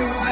anyone